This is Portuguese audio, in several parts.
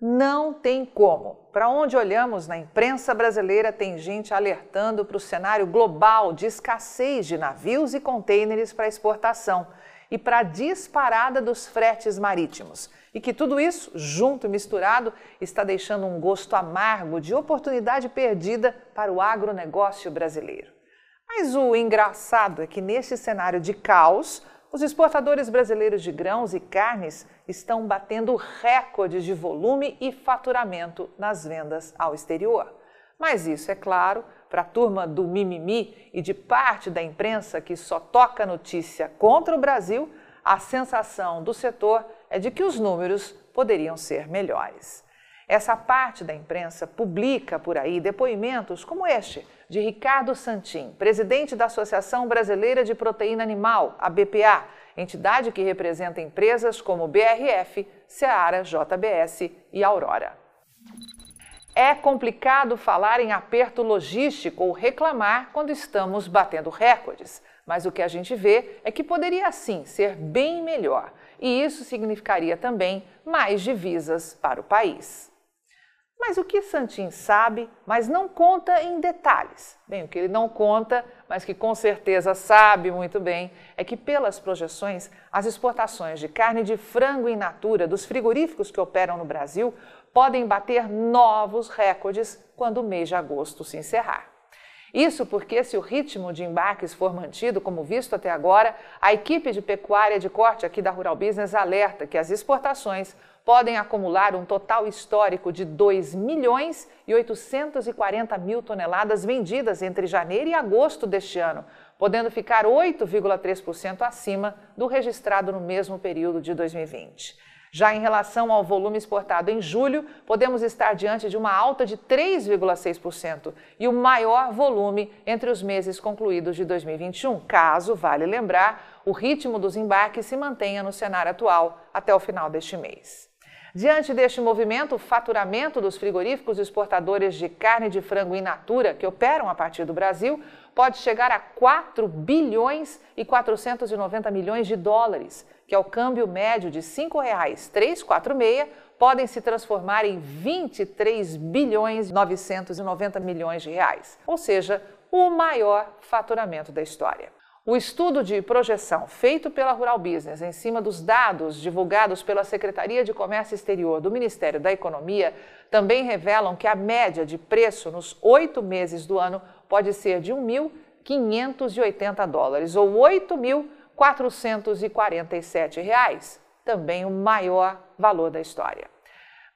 Não tem como. Para onde olhamos na imprensa brasileira, tem gente alertando para o cenário global de escassez de navios e contêineres para exportação e para a disparada dos fretes marítimos. E que tudo isso, junto e misturado, está deixando um gosto amargo de oportunidade perdida para o agronegócio brasileiro. Mas o engraçado é que neste cenário de caos, os exportadores brasileiros de grãos e carnes estão batendo recordes de volume e faturamento nas vendas ao exterior. Mas isso, é claro, para a turma do mimimi e de parte da imprensa que só toca notícia contra o Brasil, a sensação do setor é de que os números poderiam ser melhores. Essa parte da imprensa publica por aí depoimentos como este de Ricardo Santin, presidente da Associação Brasileira de Proteína Animal, a BPA, entidade que representa empresas como BRF, Seara, JBS e Aurora. É complicado falar em aperto logístico ou reclamar quando estamos batendo recordes, mas o que a gente vê é que poderia sim ser bem melhor, e isso significaria também mais divisas para o país. Mas o que Santin sabe, mas não conta em detalhes? Bem, o que ele não conta, mas que com certeza sabe muito bem, é que pelas projeções, as exportações de carne de frango in natura dos frigoríficos que operam no Brasil podem bater novos recordes quando o mês de agosto se encerrar. Isso porque, se o ritmo de embarques for mantido como visto até agora, a equipe de pecuária de corte aqui da Rural Business alerta que as exportações podem acumular um total histórico de 2 milhões e 840 mil toneladas vendidas entre janeiro e agosto deste ano, podendo ficar 8,3% acima do registrado no mesmo período de 2020. Já em relação ao volume exportado em julho, podemos estar diante de uma alta de 3,6% e o maior volume entre os meses concluídos de 2021, caso, vale lembrar, o ritmo dos embarques se mantenha no cenário atual até o final deste mês. Diante deste movimento, o faturamento dos frigoríficos exportadores de carne de frango in natura, que operam a partir do Brasil, pode chegar a 4 bilhões e 490 milhões de dólares, que é o câmbio médio de R$ 5,346, podem se transformar em 23 bilhões e 990 milhões de reais, ou seja, o maior faturamento da história. O estudo de projeção feito pela Rural Business em cima dos dados divulgados pela Secretaria de Comércio Exterior do Ministério da Economia também revelam que a média de preço nos oito meses do ano pode ser de 1.580 dólares ou 8.447 reais, também o maior valor da história.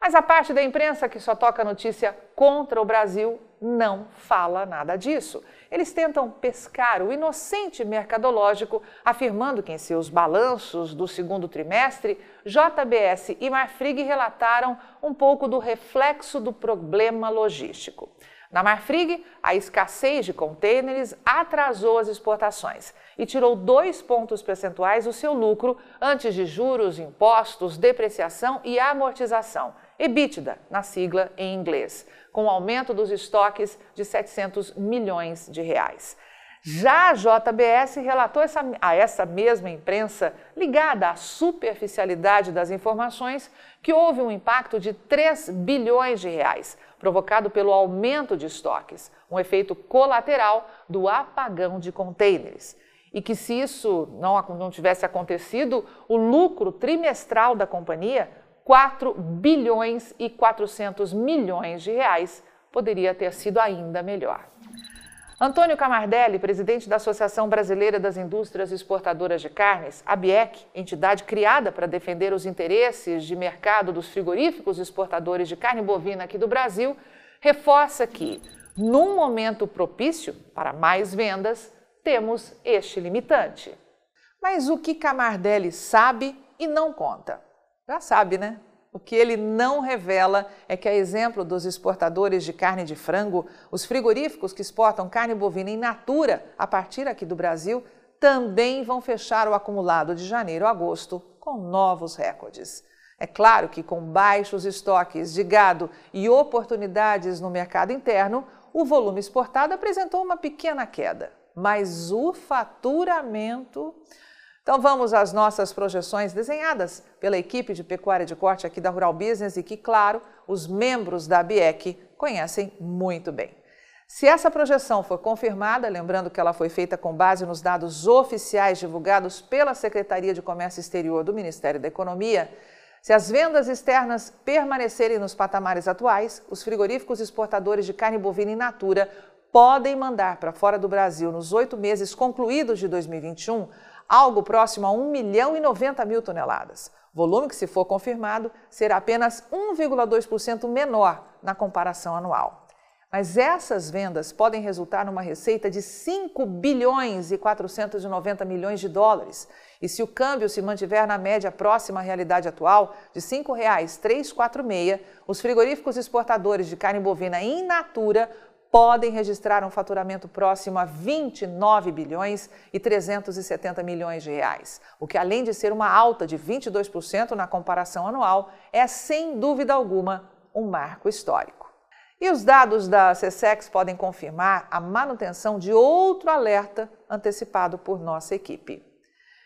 Mas a parte da imprensa que só toca notícia contra o Brasil não fala nada disso. Eles tentam pescar o inocente mercadológico, afirmando que em seus balanços do segundo trimestre, JBS e Marfrig relataram um pouco do reflexo do problema logístico. Na Marfrig, a escassez de contêineres atrasou as exportações e tirou dois pontos percentuais do seu lucro antes de juros, impostos, depreciação e amortização EBITDA, na sigla em inglês, com aumento dos estoques de 700 milhões de reais. Já a JBS relatou essa, a essa mesma imprensa, ligada à superficialidade das informações, que houve um impacto de 3 bilhões de reais, provocado pelo aumento de estoques, um efeito colateral do apagão de contêineres. E que se isso não, não tivesse acontecido, o lucro trimestral da companhia 4 bilhões e 400 milhões de reais. Poderia ter sido ainda melhor. Antônio Camardelli, presidente da Associação Brasileira das Indústrias Exportadoras de Carnes, ABIEC, entidade criada para defender os interesses de mercado dos frigoríficos exportadores de carne bovina aqui do Brasil, reforça que, num momento propício para mais vendas, temos este limitante. Mas o que Camardelli sabe e não conta? Já sabe, né? O que ele não revela é que, a exemplo dos exportadores de carne de frango, os frigoríficos que exportam carne bovina in natura a partir aqui do Brasil também vão fechar o acumulado de janeiro a agosto com novos recordes. É claro que, com baixos estoques de gado e oportunidades no mercado interno, o volume exportado apresentou uma pequena queda, mas o faturamento Então vamos às nossas projeções desenhadas pela equipe de pecuária de corte aqui da Rural Business e que, claro, os membros da BIEC conhecem muito bem. Se essa projeção for confirmada, lembrando que ela foi feita com base nos dados oficiais divulgados pela Secretaria de Comércio Exterior do Ministério da Economia, se as vendas externas permanecerem nos patamares atuais, os frigoríficos exportadores de carne bovina in natura podem mandar para fora do Brasil, nos oito meses concluídos de 2021, algo próximo a 1 milhão e 90 mil toneladas. Volume que, se for confirmado, será apenas 1,2% menor na comparação anual. Mas essas vendas podem resultar numa receita de 5 bilhões e 490 milhões de dólares. E se o câmbio se mantiver na média próxima à realidade atual, de R$ 5,346, os frigoríficos exportadores de carne bovina in natura podem registrar um faturamento próximo a 29 bilhões e 370 milhões de reais, o que além de ser uma alta de 22% na comparação anual, é sem dúvida alguma um marco histórico. E os dados da CSEX podem confirmar a manutenção de outro alerta antecipado por nossa equipe.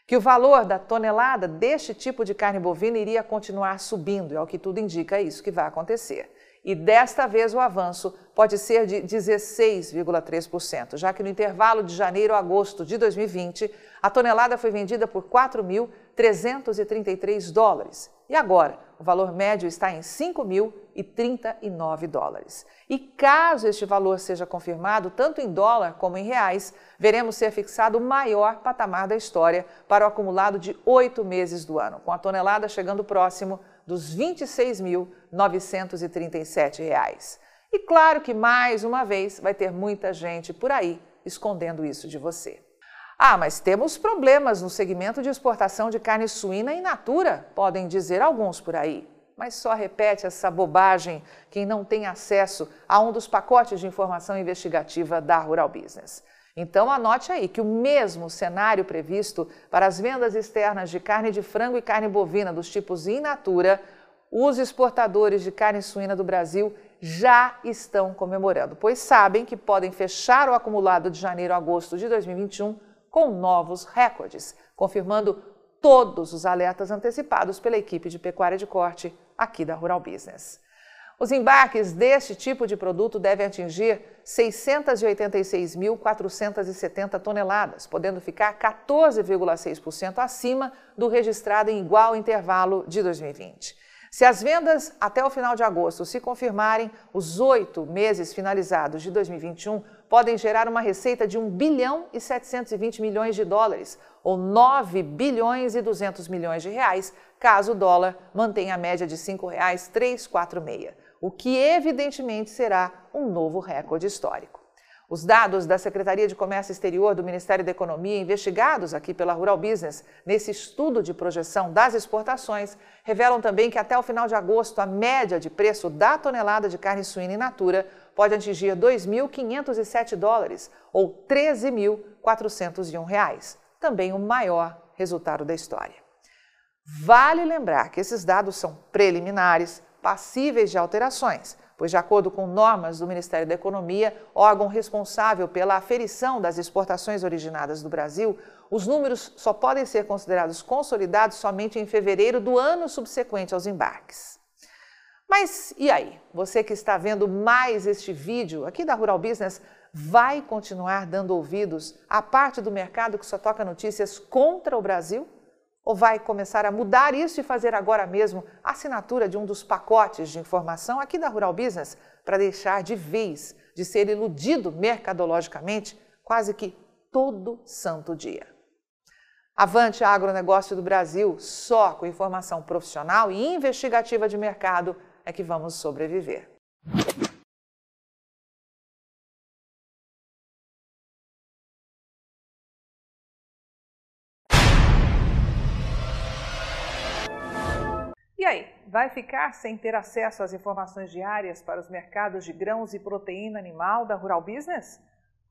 Que o valor da tonelada deste tipo de carne bovina iria continuar subindo, e ao que tudo indica é isso que vai acontecer e desta vez o avanço pode ser de 16,3%, já que no intervalo de janeiro a agosto de 2020, a tonelada foi vendida por 4.333 dólares. E agora, o valor médio está em 5.039 dólares. E caso este valor seja confirmado, tanto em dólar como em reais, veremos ser fixado o maior patamar da história para o acumulado de oito meses do ano, com a tonelada chegando próximo dos R$ 26.937. E claro que, mais uma vez, vai ter muita gente por aí escondendo isso de você. Ah, mas temos problemas no segmento de exportação de carne suína in natura, podem dizer alguns por aí. Mas só repete essa bobagem quem não tem acesso a um dos pacotes de informação investigativa da Rural Business. Então anote aí que o mesmo cenário previsto para as vendas externas de carne de frango e carne bovina dos tipos in natura, os exportadores de carne suína do Brasil já estão comemorando, pois sabem que podem fechar o acumulado de janeiro a agosto de 2021 com novos recordes, confirmando todos os alertas antecipados pela equipe de pecuária de corte aqui da Rural Business. Os embarques deste tipo de produto devem atingir 686.470 toneladas, podendo ficar 14,6% acima do registrado em igual intervalo de 2020. Se as vendas até o final de agosto se confirmarem, os oito meses finalizados de 2021 podem gerar uma receita de 1 bilhão e 720 milhões de dólares, ou 9 bilhões e 200 milhões de reais, caso o dólar mantenha a média de R$ 5,346 o que evidentemente será um novo recorde histórico. Os dados da Secretaria de Comércio Exterior do Ministério da Economia, investigados aqui pela Rural Business nesse estudo de projeção das exportações, revelam também que até o final de agosto a média de preço da tonelada de carne suína in natura pode atingir 2.507 dólares ou 13.401 reais, também o maior resultado da história. Vale lembrar que esses dados são preliminares, passíveis de alterações, pois, de acordo com normas do Ministério da Economia, órgão responsável pela aferição das exportações originadas do Brasil, os números só podem ser considerados consolidados somente em fevereiro do ano subsequente aos embarques. Mas e aí? Você que está vendo mais este vídeo aqui da Rural Business vai continuar dando ouvidos à parte do mercado que só toca notícias contra o Brasil? Ou vai começar a mudar isso e fazer agora mesmo a assinatura de um dos pacotes de informação aqui da Rural Business para deixar de vez de ser iludido mercadologicamente quase que todo santo dia? Avante agronegócio do Brasil, só com informação profissional e investigativa de mercado é que vamos sobreviver. Vai ficar sem ter acesso às informações diárias para os mercados de grãos e proteína animal da Rural Business?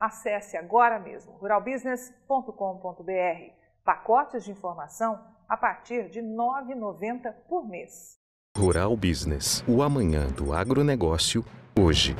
Acesse agora mesmo ruralbusiness.com.br. Pacotes de informação a partir de R$ 9,90 por mês. Rural Business, o amanhã do agronegócio, hoje.